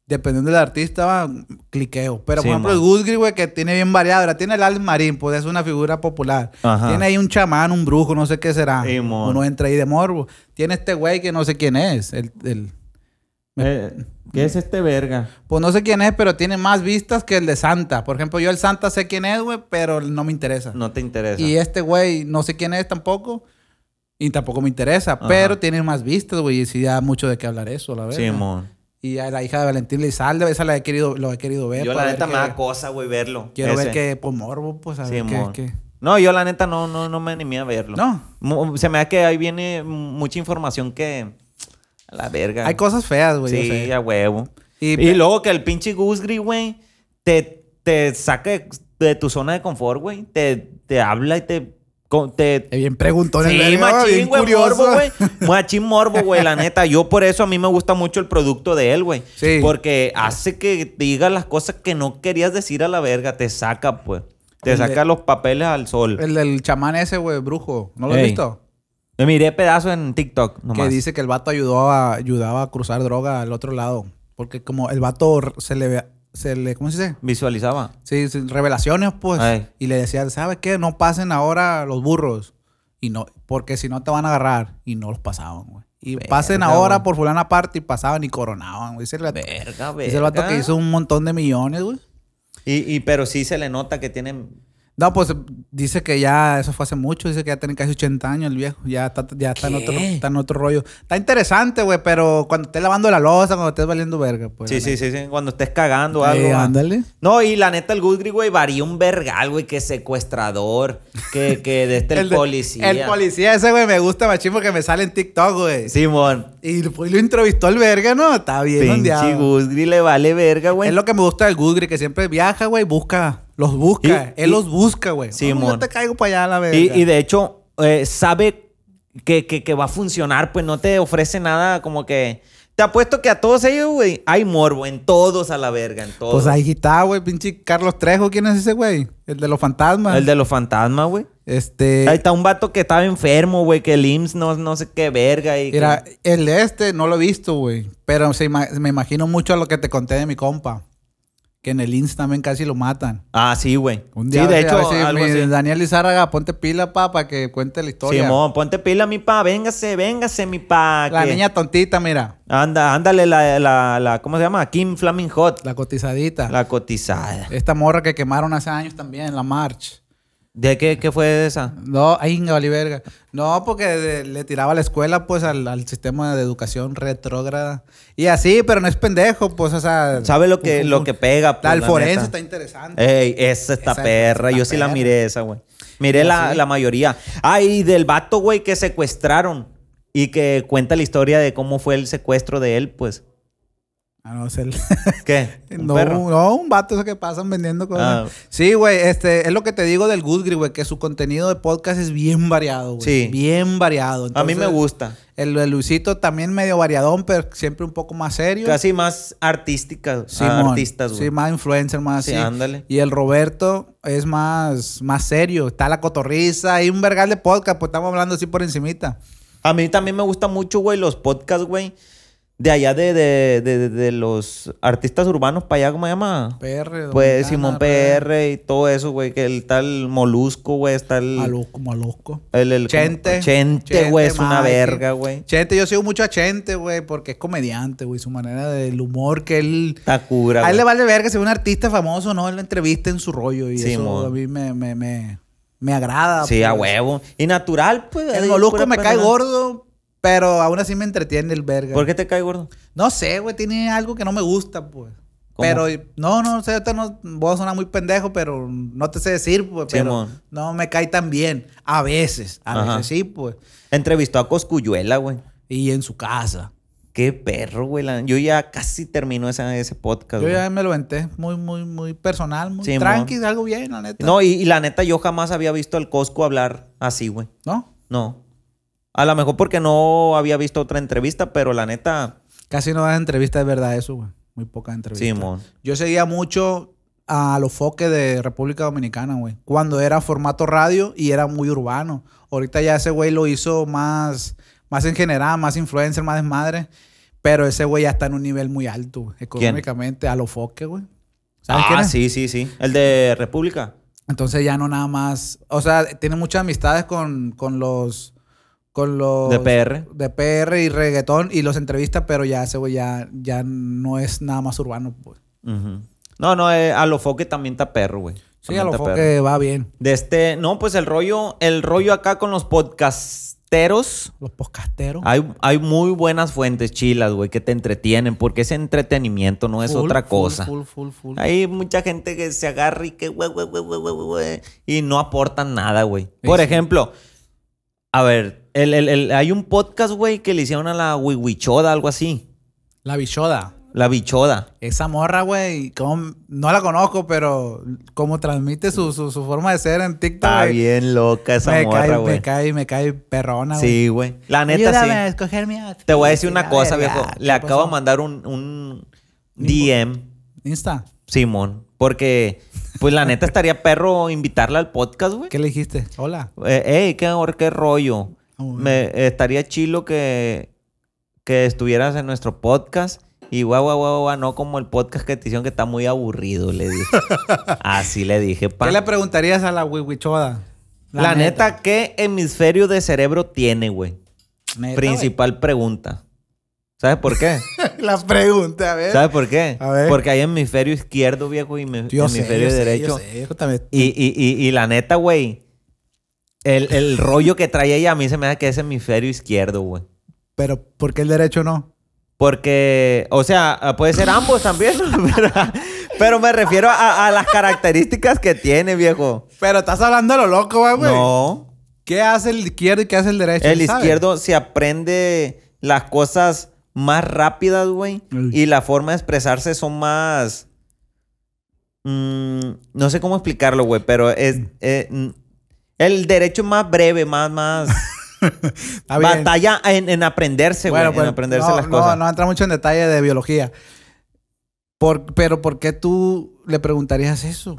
Dependiendo del artista, va, cliqueo. Pero, Sí, por ejemplo, mon. el Gusgri, güey, que tiene bien variado. Ahora tiene el Alex Marín, pues es una figura popular. Ajá. Tiene ahí un chamán, un brujo, no sé qué será. Sí. Uno entra ahí de morbo. Tiene este güey que no sé quién es. El, el- Eh, ¿Qué es este verga? pues no sé quién es, pero tiene más vistas que el de Santa. Por ejemplo, yo el Santa sé quién es, güey, pero no me interesa. No te interesa. Y este güey no sé quién es tampoco. Y tampoco me interesa. Pero tiene más vistas, güey. Y sí da mucho de qué hablar eso, la verdad. Simón. Y a la hija de Valentín Lizalde, esa la he querido, lo he querido ver. Yo la neta me da cosa, güey, verlo. Quiero ver que por morbo, pues a ver qué, No, yo la neta no, no, no me animé a verlo. No. Se me da que ahí viene mucha información que... A la verga. Hay cosas feas, güey. yo Sí, sé. a huevo. Y, Y, luego que el pinche Gusgri, güey, te, te saca de, tu zona de confort, güey. Te, te habla y te... te bien preguntón el Sí, machín, güey, morbo, güey. Machín morbo, güey, la neta. Yo por eso a mí me gusta mucho el producto de él, güey. Sí. Porque hace que digas las cosas que no querías decir a la verga. Te saca, pues. Te El de- saca los papeles al sol. El del chamán ese, güey, brujo. ¿No lo has visto? Me miré pedazos en TikTok, nomás. Que dice que el vato ayudó a, ayudaba a cruzar droga al otro lado. Porque como el vato se le... Se le ¿Cómo se dice? Visualizaba. Sí, revelaciones, pues. Ay. Y le decía, ¿sabes qué? No pasen ahora los burros. Y no, porque si no te van a agarrar. Y no los pasaban, güey. Y Verga, pasen ahora güey. por fulana parte y pasaban y coronaban, güey. Dice el vato, Verga, verga. dice el vato que hizo un montón de millones, güey. Y, y, pero sí se le nota que tienen... No, pues dice que ya, eso fue hace mucho, dice que ya tiene casi 80 años el viejo, ya está, ya está, en, otro, está en otro rollo. Está interesante, güey, pero cuando estés lavando la losa, cuando estés valiendo verga, pues. Sí, sí, sí, sí. Cuando estés cagando algo. Eh, va. ándale. No, y la neta, el Gusgri, güey, varía un vergal, güey, que secuestrador, que, que de este el, de- policía. El policía ese, güey, me gusta machín porque me sale en TikTok, güey. Simón. Y pues lo entrevistó el verga, ¿no? Está bien ondeado. Gusgri le vale verga, güey. Es lo que me gusta del Gudri, que siempre viaja, güey, busca. Los busca. Y- Él y- los busca, güey. Sí, No, yo te caigo para allá a la verga. Y, y de hecho, eh, sabe que, que- que va a funcionar, pues no te ofrece nada como que... Te apuesto que a todos ellos, güey, hay morbo, en todos a la verga, en todos. Pues ahí está, güey, pinche Carlos Trejo. ¿Quién es ese, güey? El de los fantasmas. El de los fantasmas, güey. Este... Ahí está un vato que estaba enfermo, güey, que el IMSS no, no sé qué verga. Y que- Mira, el de este no lo he visto, güey. Pero se ima- me imagino mucho a lo que te conté de mi compa. Que en el Insta también casi lo matan. Ah, sí, güey. Un Sí, día, de a hecho, ver si algo mi así. Daniel Lizárraga, ponte pila, pa, para que cuente la historia. Simón, ponte pila, mi pa. Véngase, véngase, mi pa. la que- niña tontita, mira. Anda, ándale, la, la, la, ¿cómo se llama? Kim Flaming Hot. La cotizadita. La cotizada. Esta morra que quemaron hace años también, la March. ¿De qué, qué fue esa? No, ay, vale verga. No, porque de- le tiraba a la escuela, pues, al, al sistema de educación retrógrada. Y así, pero no es pendejo, pues, o sea... ¿Sabe lo que, lo que pega? pues, La, el la forense neta? está interesante. Ey, esa está Esa perra. está Yo sí la miré esa, güey. Miré la, sí. la mayoría. Ah, y del vato, güey, que secuestraron. Y que cuenta la historia de cómo fue el secuestro de él, pues. Ah, no, es el... ¿Qué? ¿Un no, perro? no, un vato esos que pasan vendiendo cosas. Ah. Sí, güey, este, es lo que te digo del Goodgri, güey, que su contenido de podcast es bien variado, güey. Sí. Bien variado. A mí me gusta. El, el Luisito también medio variadón, pero siempre un poco más serio. Casi más artística. Simón. artistas, güey. Sí, más influencer, más Sí, así. ándale. Y el Roberto es más, más serio. Está la cotorriza y un vergal de podcast, pues estamos hablando así por encimita. A mí también me gusta mucho, güey, los podcasts, güey. De allá de, de, de, de los artistas urbanos para allá, ¿cómo se llama? PR. Pues Simón PR y todo eso, güey. Que el tal Molusco, güey. Está el... Malusco, malusco. el, el Chente. Chente, güey. Es una verga, güey. Chente, yo sigo mucho a Chente, güey, porque es comediante, güey. Su manera del humor que él... Está cura, A él le vale verga si un artista famoso no, él lo entrevista en su rollo. Y Sí, eso mon. a mí me, me, me, me agrada. Sí, a pues. huevo. Y natural, pues. El molusco me cae gordo, pero aún así me entretiene el verga. ¿Por qué te cae gordo? No sé, güey, tiene algo que no me gusta, pues. ¿Cómo? Pero, no, no sé, no, voy a sonar muy pendejo, pero no te sé decir, pues, pero Simón. no me cae tan bien. A veces, a Ajá. veces sí, pues. Entrevistó a Coscuyuela, güey. Y en su casa. Qué perro, güey. Yo ya casi termino esa- ese podcast, Yo güey. ya me lo venté, muy, muy, muy personal, muy tranqui, algo bien, la neta. No, y, y la neta, yo jamás había visto al Cosco hablar así, güey. ¿No? No. A lo mejor porque no había visto otra entrevista, pero la neta, Casi no dan entrevistas de verdad eso, güey. Muy pocas entrevistas. Simón. Yo seguía mucho a los foques de República Dominicana, güey. Cuando era formato radio y era muy urbano. Ahorita ya ese güey lo hizo más, más en general, más influencer, más desmadre. Pero ese güey ya está en un nivel muy alto, güey, económicamente, a los foques, güey. ¿Sabes quién Ah, es? sí, sí, sí. El de República. Entonces ya no nada más. O sea, tiene muchas amistades con, con los. Con los. De PR. De PR y reggaetón y los entrevista, pero ya ese güey ya, ya no es nada más urbano, pues. No, no, eh, a lo foque también está perro, güey. Sí, a perro. foques va bien. De este, no, pues el rollo, el rollo acá con los podcasteros. Los podcasteros. Hay, hay muy buenas fuentes chilas, güey, que te entretienen, porque es entretenimiento, no es Full, otra cosa. Full, full, full. Hay mucha gente que se agarra y que güey, güey, güey, güey, güey, güey, güey, y no aportan nada, güey. Por sí. ejemplo, a ver, el, el- el- hay un podcast, güey, que le hicieron a la Wiwichoda, algo así. La bichoda. La bichoda. Esa morra, güey, como- no la conozco, pero como transmite su, su, su forma de ser en TikTok, Está bien loca esa me, morra, cae, güey. me cae, me cae perrona, güey. Sí, güey. La neta, Ayúdame sí. a escoger mi. Te voy a decir una La cosa, viejo. ¿Qué Le acabo de mandar un, un DM, Insta. Simón. Porque, pues la neta estaría perro invitarla al podcast, güey. ¿Qué le dijiste? Hola. Eh, ey, qué, qué rollo. Ah, Me, eh, estaría chilo que, que estuvieras en nuestro podcast. Y guau, guau, guau, guau, no como el podcast que te hicieron que está muy aburrido, le dije. Así le dije, pa. ¿Qué le preguntarías a la wiwichoda? La, neta, ¿qué hemisferio de cerebro tiene, güey? Principal pregunta. ¿Sabes por qué? Güey. La pregunta, a ver. ¿Sabes por qué? A ver. Porque hay hemisferio izquierdo, viejo, y sé, hemisferio sé, derecho. yo sé, yo también. Y, y, y, y la neta, güey, el, el rollo que trae ella a mí se me da que es hemisferio izquierdo, güey. Pero, ¿por qué el derecho no? Porque, o sea, puede ser ambos también, ¿no? pero, pero me refiero a, a las características que tiene, viejo. Pero estás hablando de lo loco, güey. No. ¿Qué hace el izquierdo y qué hace el derecho? El ¿Sabes? izquierdo se aprende las cosas más rápidas, güey. Y la forma de expresarse son más... mm, no sé cómo explicarlo, güey, pero es... eh, mm, el derecho es más breve, más, más... Batalla en, en aprenderse, güey. Bueno, en pues, aprenderse no, las cosas. No, entra mucho en detalle de biología. Por- pero ¿por qué tú le preguntarías eso?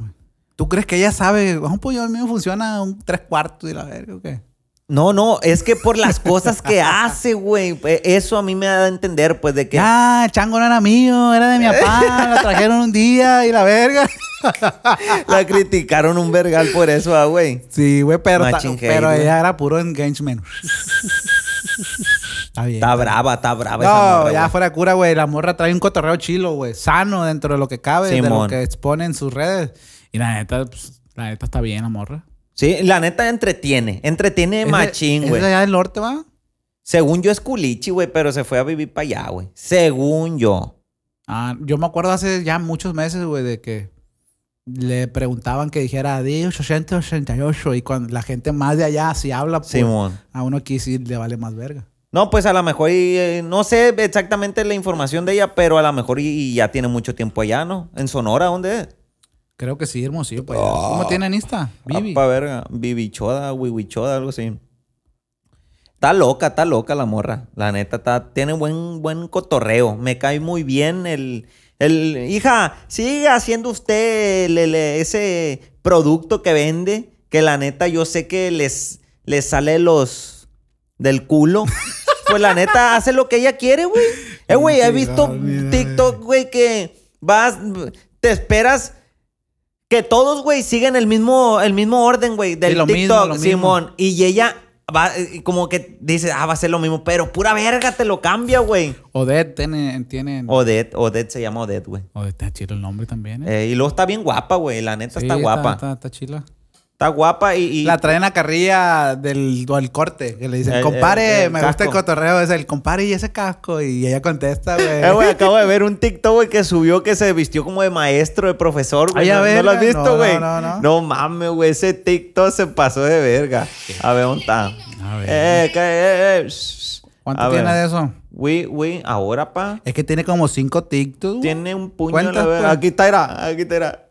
¿Tú crees que ella sabe? Un pollo al mío funciona un tres cuartos y la verga, ¿o qué? No, no, es que por las cosas que hace, güey. eh, Eso a mí me da a entender, pues, de que... El chango no era mío, era de mi papá, lo trajeron un día y la verga. La criticaron un vergal por eso, ah, güey. Sí, güey, pero, Machine pero ella era puro engagement. Está bien. Está brava, está brava No, esa morra, ya fuera cura, güey. La morra trae un cotorreo chilo, güey. Sano dentro de lo que cabe, de lo Simón. que expone en sus redes. Y la neta, pues, la neta está bien, la morra. Sí, la neta entretiene. Entretiene ¿Es machín, ¿Es güey. de allá del norte, va? Según yo es culichi, güey, pero se fue a vivir para allá, güey. Según yo. Ah, yo me acuerdo hace ya muchos meses, güey, de que le preguntaban que dijera de 888 y cuando la gente más de allá sí habla, pues Simón. a uno aquí sí le vale más verga. No, pues a lo mejor, y, eh, no sé exactamente la información de ella, pero a lo mejor y, y ya tiene mucho tiempo allá, ¿no? En Sonora, ¿dónde es? Creo que sí, hermosillo. Pues, ¿Cómo tiene en Insta? Vivi. Apa verga, Bibichoda, Wiwichoda, algo así. Está loca, está loca la morra. La neta, está, tiene buen, buen cotorreo. Me cae muy bien el, el... Hija, siga haciendo usted el- el- ese producto que vende, que la neta yo sé que les, les sale los... del culo. Pues la neta hace lo que ella quiere, güey. Eh, güey, he visto TikTok, güey, que vas, te esperas que todos, güey, siguen el mismo, el mismo orden, güey, del Sí, lo mismo, TikTok, mismo. Simón. Y ella va, como que dice, ah, va a ser lo mismo, pero pura verga te lo cambia, güey. Odette tiene... tiene... Odette, Odette se llama Odette, güey. Odette, está chido el nombre también, ¿eh? Eh, y luego está bien guapa, güey. La neta Sí, está guapa. Está, está chila. Está guapa y... y- La traen a carrilla del, del corte. Que le dicen, El- compare, el- el me gusta el cotorreo. Es el compare y ese casco. Y ella contesta, güey. Eh, güey, acabo de ver un TikTok, güey, que subió que se vistió como de maestro, de profesor, güey. Ay, a ¿No, no lo has visto, No, güey? no, no, no. No mames, güey. Ese TikTok se pasó de verga. A ver, ¿dónde está? A ver. Eh, eh, eh. ¿Cuánto A tiene ver. de eso? Güey, güey, ahora, pa. Es que tiene como cinco TikToks. Tiene un puño ¿Cuántas, en la verga. pues? Aquí está, era, aquí está, era.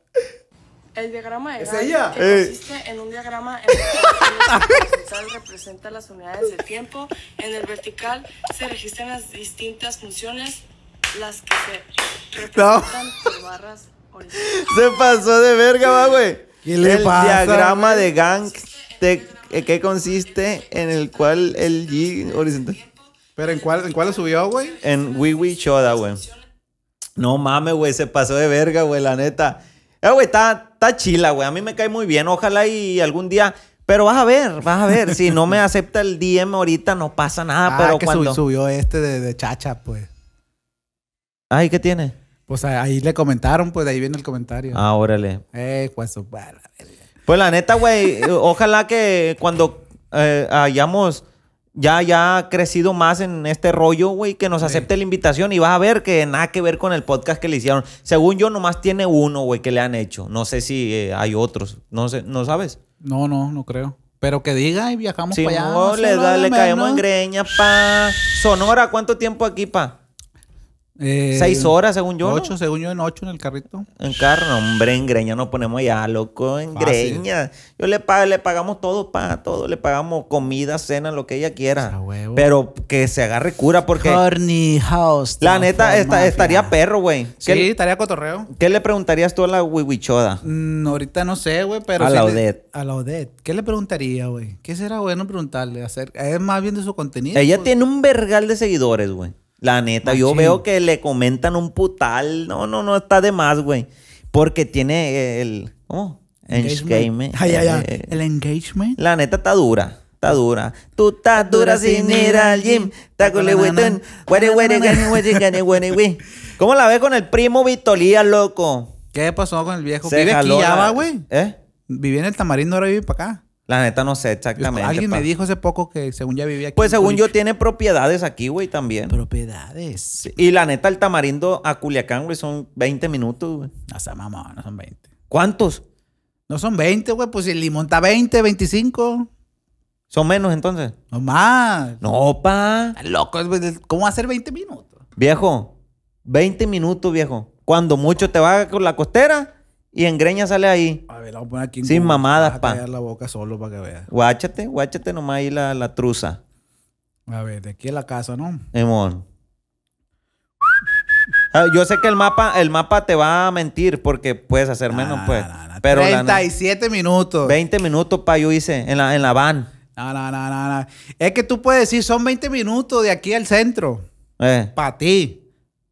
El diagrama de ¿Es Gantt, ella? que Eh. consiste en un diagrama en el cual el horizontal representa las unidades de tiempo, en el vertical se registran las distintas funciones, las que se representan por barras horizontales. Se pasó de verga, va, güey. ¿Qué le el pasa, diagrama de Gantt, eh, que consiste en el cual el G horizontal. ¿Pero en cuál, en cuál lo subió, güey? En Wiwi Choda, güey. No mames, güey, se pasó de verga, güey, la neta. Eh, güey, está, está chila, güey. A mí me cae muy bien. Ojalá y algún día. Pero vas a ver, vas a ver. Si no me acepta el DM ahorita, no pasa nada. Ah, pero que cuando. sub- subió este de, de Chacha, pues. Ay, ¿qué tiene? Pues ahí le comentaron, pues de ahí viene el comentario. Ah, órale. Eh, pues. Pues la neta, güey, ojalá que cuando eh, hayamos ya, ya crecido más en este rollo, güey, que nos acepte la invitación y vas a ver que nada que ver con el podcast que le hicieron. Según yo, nomás tiene uno, güey, que le han hecho. No sé si eh, hay otros. No sé, ¿no sabes? No, no, no creo. Pero que diga y viajamos Sí, para allá. no, le, da- le caemos en greña, pa. Sonora, ¿cuánto tiempo aquí, pa? Eh, Seis horas, según yo. ¿no? Ocho, según yo, en ocho en el carrito. En carro, no, hombre, en greña nos ponemos ya, loco, en Fácil. greña. Yo le, le pagamos todo, pa, todo. Le pagamos comida, cena, lo que ella quiera. Huevo. Pero que se agarre cura porque Horny House. la neta esta- estaría perro, güey. Sí, ¿Qué, estaría cotorreo. qué le preguntarías tú a la wiwichoda? Mm, ahorita no sé, güey, pero... A la le- Odette. A la Odette. ¿Qué le preguntaría, güey? ¿Qué será bueno preguntarle? Hacer, es más bien de su contenido. Ella pues. tiene un vergal de seguidores, güey. La neta, yo veo que le comentan un putal. No, no, no, está de más, güey. Porque tiene el... ¿Cómo? Engagement. Ay, ay, ay. Eh, El engagement. La neta está dura. Está dura. Tú estás dura sin ir al gym. ¿Cómo la ves con el primo Vitolía, loco? ¿Qué pasó con el viejo? Se ¿Vive aquí ya, va, güey? ¿Eh? Vivía en el Tamarindo, ahora vive para acá. La neta no sé Yo- exactamente. Alguien pa. me dijo hace poco que según ya vivía aquí. Pues según yo Culich. tiene propiedades aquí, güey, también. Propiedades. Sí, Y la neta, el tamarindo a Culiacán, güey, son 20 minutos, güey. No sea mamá, no son 20. ¿Cuántos? No son 20, güey. Pues si el limón está 20, 25. ¿Son menos entonces? No más. No, pa. Está loco. es- ¿Cómo hacer 20 minutos? Viejo, 20 minutos, viejo. Cuando mucho te va con la costera y en greña sale ahí. A ver, la voy a poner aquí. Sin mamadas, pa. callar la boca solo para que veas. Guáchate, guáchate nomás ahí la, la truza. A ver, de aquí a la casa, ¿no? Emón. Ah, Yo sé que el mapa, el mapa te va a mentir porque puedes hacer menos, Nah, pues. nah, nah. Pero la, 37 minutos. 20 minutos, pa, yo hice en la, en la van. No, no, no, no, no. Es que tú puedes decir, son 20 minutos de aquí al centro. Eh. Para ti.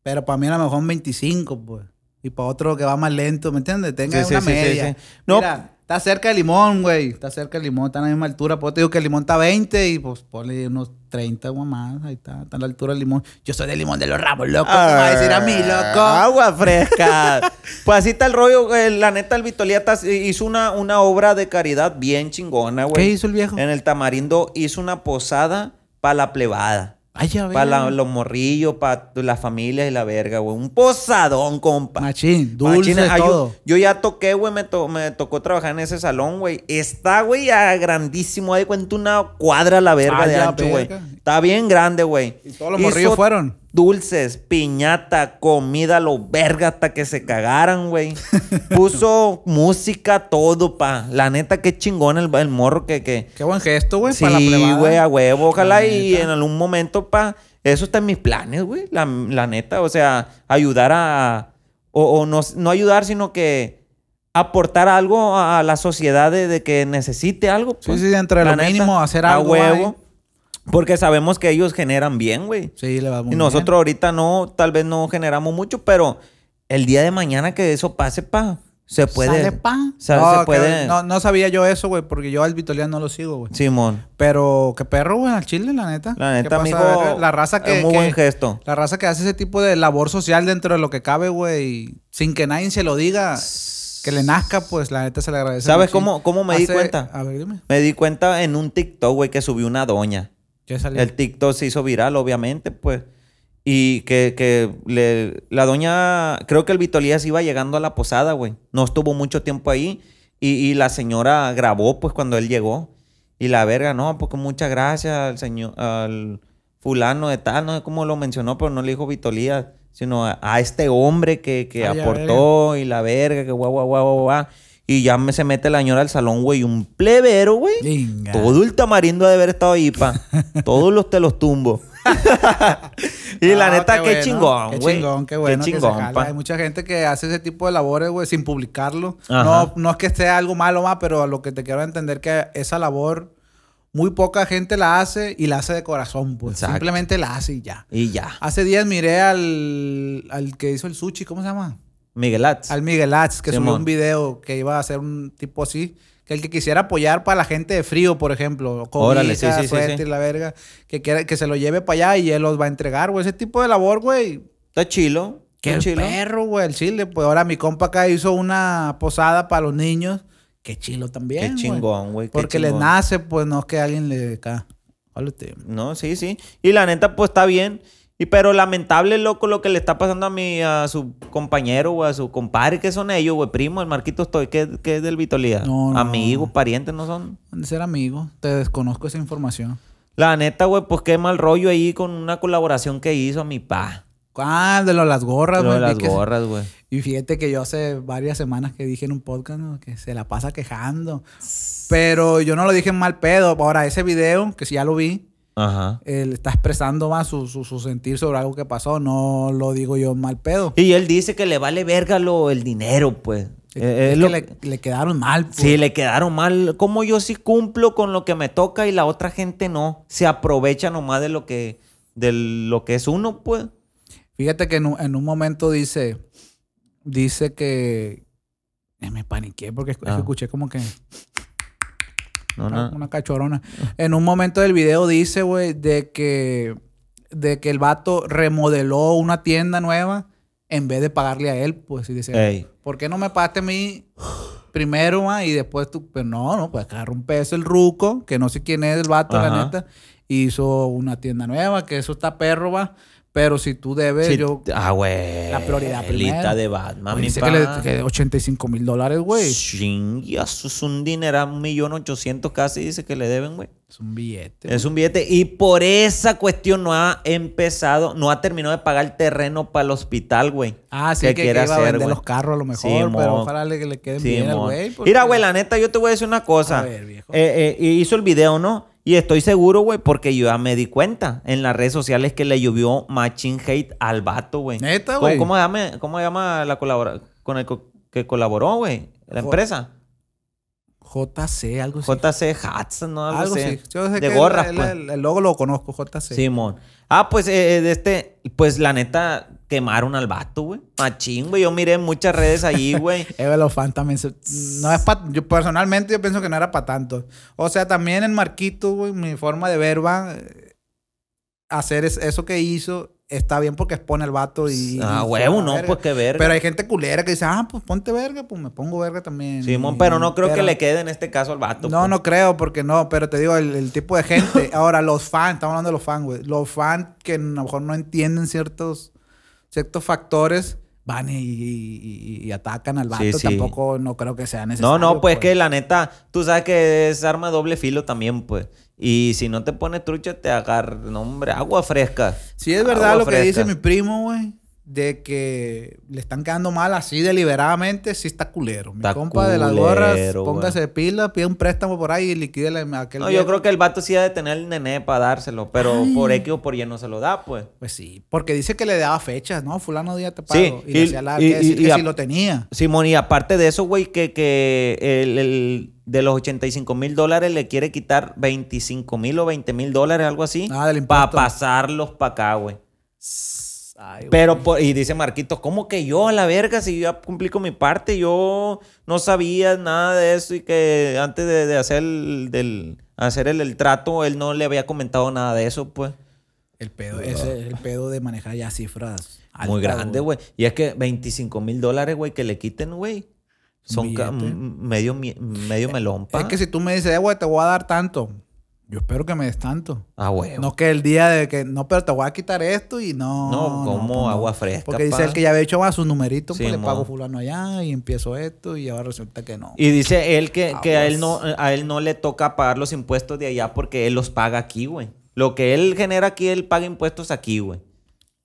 Pero para mí a lo mejor 25, pues. Y para otro que va más lento, ¿me entiendes? Tenga Sí, una sí, media. sí. No. Mira, Está cerca de Limón, güey. Está cerca de Limón, está a la misma altura. Pues te digo que el Limón está 20 y pues ponle unos 30 o más. Ahí está, está a la altura del Limón. Yo soy del Limón de los Ramos, loco. ¿Cómo va a decir a mí, loco? Ah, Agua fresca. pues así está el rollo, güey. La neta, el Vitolieta hizo una, una obra de caridad bien chingona, güey. ¿Qué hizo el viejo? En el Tamarindo hizo una posada para la plebada. Ya Para los morrillos, para las familias y la verga, güey. Un posadón, compa. Machín, dulce, Machín. Ah, yo- todo. Yo, ya toqué, güey. Me, to- me tocó trabajar en ese salón, güey. Está, güey, a grandísimo. Ahí cuenta una cuadra a la verga Ah, de ya, ancho, güey. Está bien grande, güey. ¿Y todos los morrillos fueron? Dulces, piñata, comida, lo verga hasta que se cagaran, güey. Puso música, todo, pa. La neta, qué chingón el, el morro que, que, Qué buen gesto, güey, Sí, para la güey, a huevo. Ojalá La y neta. en algún momento, pa, eso está en mis planes, güey. La, la neta, o sea, ayudar a. O, o no, no ayudar, sino que aportar algo a la sociedad de, de que necesite algo. Sí, pues. sí, dentro de La lo neta, mínimo, hacer a algo. huevo. ahí. Porque sabemos que ellos generan bien, güey. Sí, le va muy Y nosotros ahorita no, tal vez no generamos mucho, pero el día de mañana que eso pase, pa, se bien. puede. ¿Sale pa? Sa- no, se puede. no, no sabía yo eso, güey, porque yo al Vitoliano no lo sigo, güey. Simón. Pero qué perro, güey, al chile, la neta. La ¿Qué neta, verga? La raza que... es muy que- buen gesto. La raza que hace ese tipo de labor social dentro de lo que cabe, güey, sin que nadie se lo diga, que le nazca, pues la neta se le agradece. ¿Sabes cómo- cómo me di cuenta? A ver, dime. Me di cuenta en un TikTok, güey, que subió una doña. El TikTok se hizo viral, obviamente, pues. Y que, que le- la doña, creo que el Vitolías iba llegando a la posada, güey. No estuvo mucho tiempo ahí. Y, y la señora grabó, pues, cuando él llegó. Y la verga, no, porque muchas gracias al señor, al fulano de tal, no sé cómo lo mencionó, pero no le dijo Vitolías, sino a, a este hombre que, que Ay, aportó y la verga, que guau, guau, guau, guau, guau. Y ya me se mete la señora al salón, güey, un plebero, güey. Todo el tamarindo ha de haber estado ahí, pa. Todos los te los tumbo. y la neta, qué, bueno, chingón, Qué güey. chingón, qué bueno. se chingón. Hay mucha gente que hace ese tipo de labores, güey, sin publicarlo. Ajá. No, no es que esté algo malo más, pero a lo que te quiero entender que esa labor muy poca gente la hace y la hace de corazón, pues. Exacto. Simplemente la hace y ya. Y ya. Hace días miré al, al que hizo el sushi, ¿cómo se llama? Miguel Atz. Al Miguel Atz, que subió Simón. un video que iba a hacer un tipo así. Que el que quisiera apoyar para la gente de frío, por ejemplo, Órale, cobija, sí, sí, y la verga, que quiera que se lo lleve para allá y él los va a entregar, güey. Ese tipo de labor, güey. Está chilo. Qué chilo. perro, güey, el chile. Pues ahora mi compa acá hizo una posada para los niños. Qué chilo también, Qué chingón, güey. Porque le chingón. nace, pues no es que alguien le acá. No, sí, sí. Y la neta, pues está bien. Y pero lamentable, loco, lo que le está pasando a mi, a su compañero o a su compadre, que son ellos, güey, primo, el Marquito estoy, que, que es del Vitolía. No, no. Amigos, parientes, no son. Han de ser amigo. Te desconozco esa información. La neta, güey, pues qué mal rollo ahí con una colaboración que hizo mi pa. Ah, de lo de las gorras, Lo de güey. las gorras, güey. Y fíjate que yo hace varias semanas que dije en un podcast ¿no? que se la pasa quejando. Pero yo no lo dije en mal pedo. Ahora, ese video, que si ya lo vi, Ajá. él está expresando más su, su, su sentir sobre algo que pasó. No lo digo yo mal pedo. Y él dice que le vale verga lo, el dinero, pues. Es, Eh, es es que lo- le, le quedaron mal. pues. Sí, le quedaron mal. Como yo sí cumplo con lo que me toca y la otra gente no. Se aprovecha nomás de lo que, de lo que es uno, pues. Fíjate que en un, en un momento dice, dice que... eh, me paniqué porque es- es que Ah. escuché como que... No, una, no. una cachorona. En un momento del video dice, güey, de que, de que el vato remodeló una tienda nueva en vez de pagarle a él, pues, y Ey. ¿por qué no me pagaste a mí primero, ma, y después tú? Pero no, no, pues agarró un peso el ruco, que no sé quién es el vato, la neta, hizo una tienda nueva, que eso está perro, va. Pero si tú debes, Sí, yo... ah, güey. La prioridad primero. de Batman, Güey, dice que, le, que 85 mil dólares, güey. Chinga, eso es un dinero, un millón ochocientos casi dice que le deben, güey. Es un billete. Es un billete. Y por esa cuestión no ha empezado, no ha terminado de pagar el terreno para el hospital, güey. Ah, sí, ¿Qué que, quiere que iba a hacer, vender güey? los carros a lo mejor, Sí, pero mo. ojalá le, que le queden Sí, bien al mon. güey. porque- Mira, güey, la neta, yo te voy a decir una cosa. A ver, viejo. Eh, eh, hizo el video, ¿no? Y estoy seguro, güey, porque yo ya me di cuenta en las redes sociales que le llovió machine hate al vato, güey. Neta, ¿Cómo, güey. cómo llama, ¿Cómo llama la colabora con el co- que colaboró, güey? La empresa. JC, algo así. JC Hats, ¿no? Algo, algo así. así. Yo sé de que gorras, el, pues. el- el logo lo conozco, JC. Simón. Ah, pues eh, de este, pues la neta, quemaron al vato, güey. Machín, güey. Yo miré muchas redes ahí, güey. Eh, los fans también se- No es pa... Yo personalmente yo pienso que no era para tanto. O sea, también el Marquito, güey, mi forma de ver va... eh, Hacer es- eso que hizo está bien porque expone al vato y... ah, huevo, la no, verga. pues qué verga. Pero hay gente culera que dice, ah, pues ponte verga, pues me pongo verga también. Simón, pero no creo que le quede en este caso al vato. No, pues. no creo, porque no, pero te digo, el, el tipo de gente. Ahora, los fans, estamos hablando de los fans, güey. Los fans que a lo mejor no entienden ciertos, ciertos factores, van y, y- y- y atacan al vato. Sí, sí. Tampoco no creo que sea necesario. No, no, pues, que la neta, tú sabes que es arma doble filo también, pues. Y si no te pones trucha, te agarra, no, hombre, agua fresca. Sí, es verdad lo que dice mi primo, güey. De que le están quedando mal así deliberadamente, sí está culero. Mi Está compa de las gorras, póngase de pila, pide un préstamo por ahí y liquídele a aquel. No, yo creo que el vato sí ha de tener el nené para dárselo, pero Ay. por X o por Y no se lo da, pues. Pues sí, porque dice que le daba fechas, ¿no? Fulano día te pago. Sí, y, le hacía la, y- que decir y- que a- sí lo tenía. Simón, y aparte de eso, güey, que, que el, el- de los 85 mil dólares le quiere quitar 25 mil o 20 mil dólares, algo así, Ah, del para pasarlos para acá, güey. Ay. Pero, por- y dice Marquitos, ¿cómo que yo a la verga? Si yo ya cumplí con mi parte, yo no sabía nada de eso y que antes de, de hacer, el, del, hacer el, el trato, él no le había comentado nada de eso, pues. El pedo, ese es el pedo de manejar ya cifras. Muy grande, güey. Y es que 25 mil dólares, güey, que le quiten, güey. Son medio, medio melón, pa. Es que si tú me dices, eh, güey, te voy a dar tanto. Yo espero que me des tanto. Ah, güey. No que el día de que, no, pero te voy a quitar esto y no. No, como pues agua fresca, Porque dice pa. él que ya había hecho más su numerito, pues le Sí, pago fulano allá y empiezo esto y ahora resulta que no. Y dice él que, que a, él no, a él no le toca pagar los impuestos de allá porque él los paga aquí, güey. Lo que él genera aquí, él paga impuestos aquí, güey.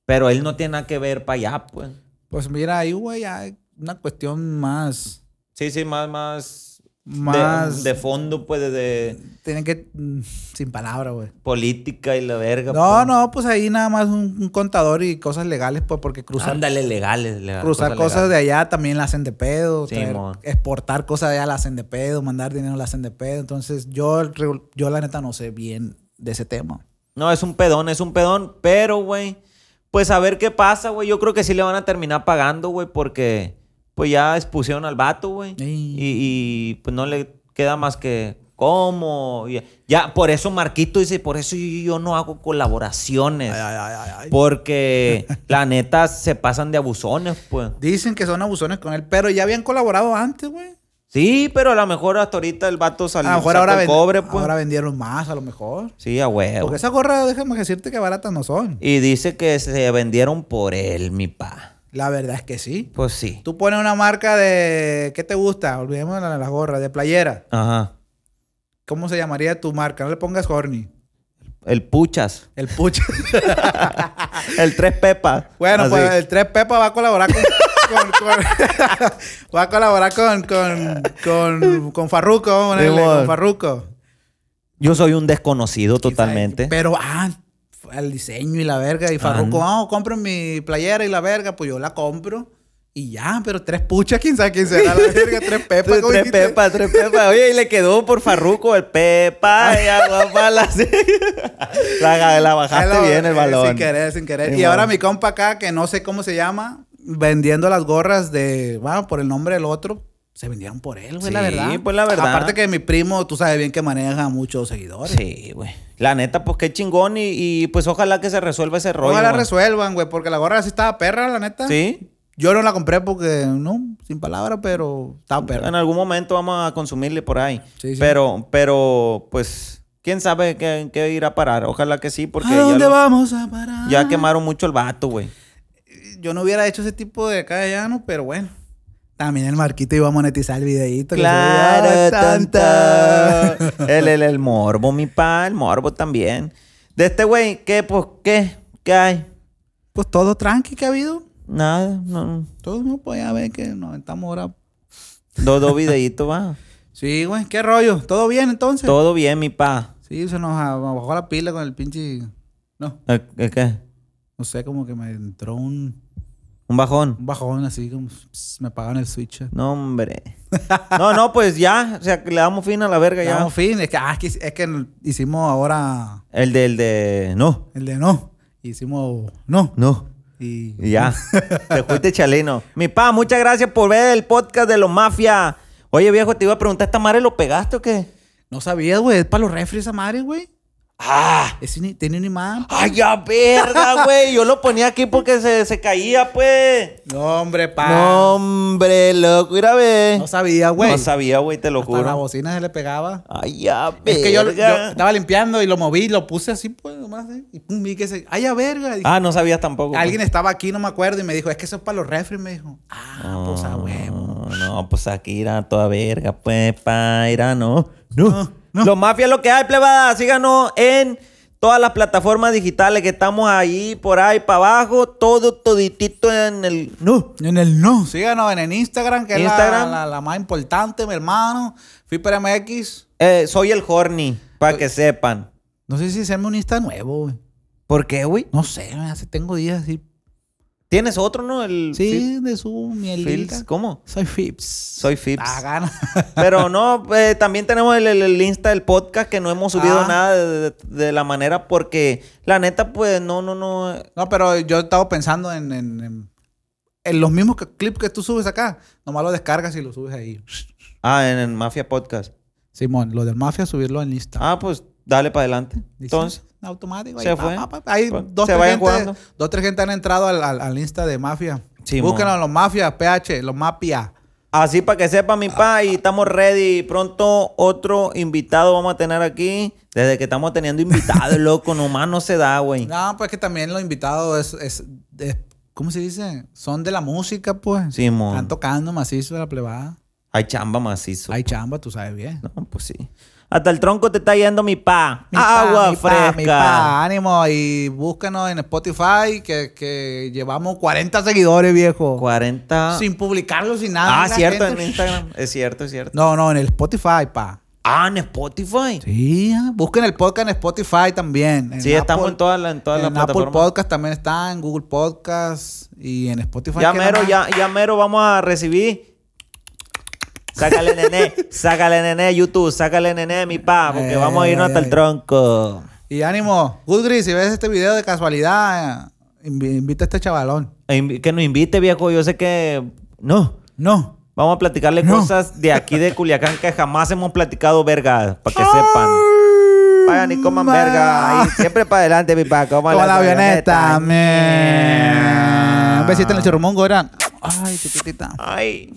Pero él no tiene nada que ver para allá, pues. Pues mira, ahí, güey, hay una cuestión más. Sí, sí, más, más. Más. De, fondo, pues, de, de Tienen que. mm, sin palabra, güey. política y la verga. No, pues. no, pues ahí nada más un, un contador y cosas legales, pues, porque cruzar, Ándale, legales. legal- cruzar cosas, legales. de allá también la hacen de pedo. Sí, traer- exportar cosas de allá la hacen de pedo, mandar dinero la hacen de pedo. Entonces, yo, yo la neta no sé bien de ese tema. No, es un pedón, es un pedón, pero, güey, pues a ver qué pasa, güey. Yo creo que sí le van a terminar pagando, güey, porque pues ya expusieron al vato, güey. Y, y, pues no le queda más que cómo. Y- Ya, por eso Marquito dice, por eso yo, yo no hago colaboraciones. Ay, ay, ay, ay. Porque la neta se pasan de abusones, pues. Dicen que son abusones con él, pero ya habían colaborado antes, güey. Sí, pero a lo mejor hasta ahorita el vato salió A lo mejor ahora, el ven- cobre, pues. ahora vendieron más, a lo mejor. Sí, a huevo. Porque esas gorras, déjame decirte que baratas no son. Y dice que se vendieron por él, mi pa. La verdad es que sí. Pues sí. Tú pones una marca de. ¿Qué te gusta? Olvidemos la- las gorras, de playera. Ajá. ¿Cómo se llamaría tu marca? No le pongas horny. El puchas. El puch. El tres pepas. bueno, Así. pues el 3 Pepa va a colaborar con. con- con- va a colaborar con. Con, con, con Farruko. Vamos a ponerle, Simón. con Farruko. Yo soy un desconocido totalmente. Pero, ah, el diseño y la verga. Y Farruko, ah, compren mi playera y la verga. Pues yo la compro. Y ya, pero tres puchas, quién sabe quién será la verga. Tres pepas. Tres, pepas, tres pepas. Oye, y le quedó por Farruco el pepa. y agua la, la, la bajaste lo- bien el eh, balón. Sin querer, sin querer. Sí, y ahora mi compa acá, que no sé cómo se llama, vendiendo las gorras de, bueno, por el nombre del otro, se vendieron por él, güey, la Sí, verdad. pues, la verdad. Aparte que mi primo, tú sabes bien que maneja muchos seguidores. Sí, güey. La neta, pues qué chingón. Y, y, pues ojalá que se resuelva ese rollo. Ojalá güey. resuelvan, güey, porque la gorra sí estaba perra, la neta. Sí. Yo no la compré porque, no, sin palabras, pero estaba perra. En algún momento vamos a consumirle por ahí. Sí, sí. Pero, pero, pues, quién sabe qué, qué irá a parar. Ojalá que sí, porque ¿A ya, dónde lo- vamos a parar? ya quemaron mucho el vato, güey. Yo no hubiera hecho ese tipo de acá. Pero bueno. También el Marquito iba a monetizar el videíto. que Claro, veía tanta. El, el, el morbo, mi pa, el morbo también. De este güey, ¿qué, pues, qué? ¿Qué hay? Pues todo tranqui que ha habido. Nada, no. Todos no podía ver que nos aventamos ahora. Dos, dos videitos, va. Sí, güey, qué rollo. ¿Todo bien entonces? Todo bien, mi pa. Sí, se nos bajó la pila con el pinche. No, ¿El- el ¿Qué? no sé, como que me entró un, ¿Un bajón? un bajón así, como pss, me apagaron el switch. No, hombre. No, no, pues ya. O sea, que le damos fin a la verga Ya. ya. Damos fin. Es que, ah, es que, es que hicimos ahora El del de. No, el de no. Hicimos no. no. Y... Y ya. Te fuiste chalino. Mi pa, muchas gracias por ver el podcast de los mafia. Oye, viejo, te iba a preguntar, ¿esta madre lo pegaste o qué? No sabías, güey. Es para los refres esa madre, güey. ¡Ah! Es ni- tiene un imán. ¡Ay, ya, verga, güey! Yo lo ponía aquí porque se, se caía, pues. No, hombre, pa. No, hombre, loco, mira, ve. No sabía, güey. No sabía, güey, te lo Hasta la juro. bocina se le pegaba. Ay, ya, verga. Es que yo, yo estaba limpiando y lo moví, lo puse así, pues, nomás. ¿eh? Y pum, vi que se. ¡Ay, a verga! Dije, Ah, no sabías tampoco. pues. Alguien estaba aquí, no me acuerdo, y me dijo, es que eso es para los refres. Me dijo, ah, pues a huevo. No, pues aquí irá toda verga, pues, pa, no. No, No, no. Los mafias lo que hay, plebada. Síganos en todas las plataformas digitales que estamos ahí, por ahí, para abajo. Todo, toditito en el... No. En el no. Síganos en el Instagram, que Instagram. es la, la- la más importante, mi hermano. Flipper MX. Eh, soy el horny, para que sepan. No sé si hacerme un Insta nuevo, güey. ¿Por qué, güey? No sé, hace, tengo días así. ¿Tienes otro, no? El Sí, de su mielita. ¿Cómo? Soy Fips. Soy Fips. Ah, gana. Pero no, eh, también tenemos el, el- el Insta del podcast que no hemos subido Ah. nada de, de- de la manera porque la neta, pues, no, no, no. No, pero yo estaba pensando en, en, en- en los mismos clips que tú subes acá. Nomás lo descargas y lo subes ahí. Ah, en el Mafia Podcast. Simón, lo del mafia, subirlo en Insta. Ah, pues dale para adelante. Entonces, automático. se ahí, fue. pa, pa, pa. Hay dos, se tres gente, dos, tres gente han entrado al, al, al Insta de mafia. Simón. Búsquenlo los mafias, PH, los mafia. así para que sepa mi pa y estamos ready. Pronto otro invitado vamos a tener aquí. Desde que estamos teniendo invitados, loco, nomás no se da, güey. No, pues que también los invitados es, es, es- ¿cómo se dice? Son de la música, pues. Simón. Están tocando macizo de la plebada. Hay chamba macizo. Hay chamba, tú sabes bien. No, pues sí. Hasta el tronco te está yendo mi pa. Mi pa, Agua mi pa, fresca. mi pa, ánimo y búscanos en Spotify que, que llevamos 40 seguidores, viejo. 40. Sin publicarlo, sin nada. ah, cierto, gente- en Instagram. Es cierto, es cierto. No, no, en el Spotify, pa. Ah, en Spotify. Sí, ah, busquen el podcast en Spotify también. En Sí, estamos en todas las en todas las en Apple. Podcast también está, en Google Podcast y en Spotify. Ya mero, ya, ya mero vamos a recibir. Sácale nené, sácale nené, YouTube, sácale nené, mi pa, porque vamos a irnos hasta el tronco. Y ánimo, Good Gris, si ves este video de casualidad, invi- invita a este chavalón. E Que nos invite, viejo. Yo sé que. No. No. Vamos a platicarle No. cosas de aquí de Culiacán que jamás hemos platicado, verga, para que sepan. Vayan y coman verga. Siempre para adelante, mi pa. Como Como la avioneta. man. Un besito en el churrumongo, era. Ay, chiquitita. Ay.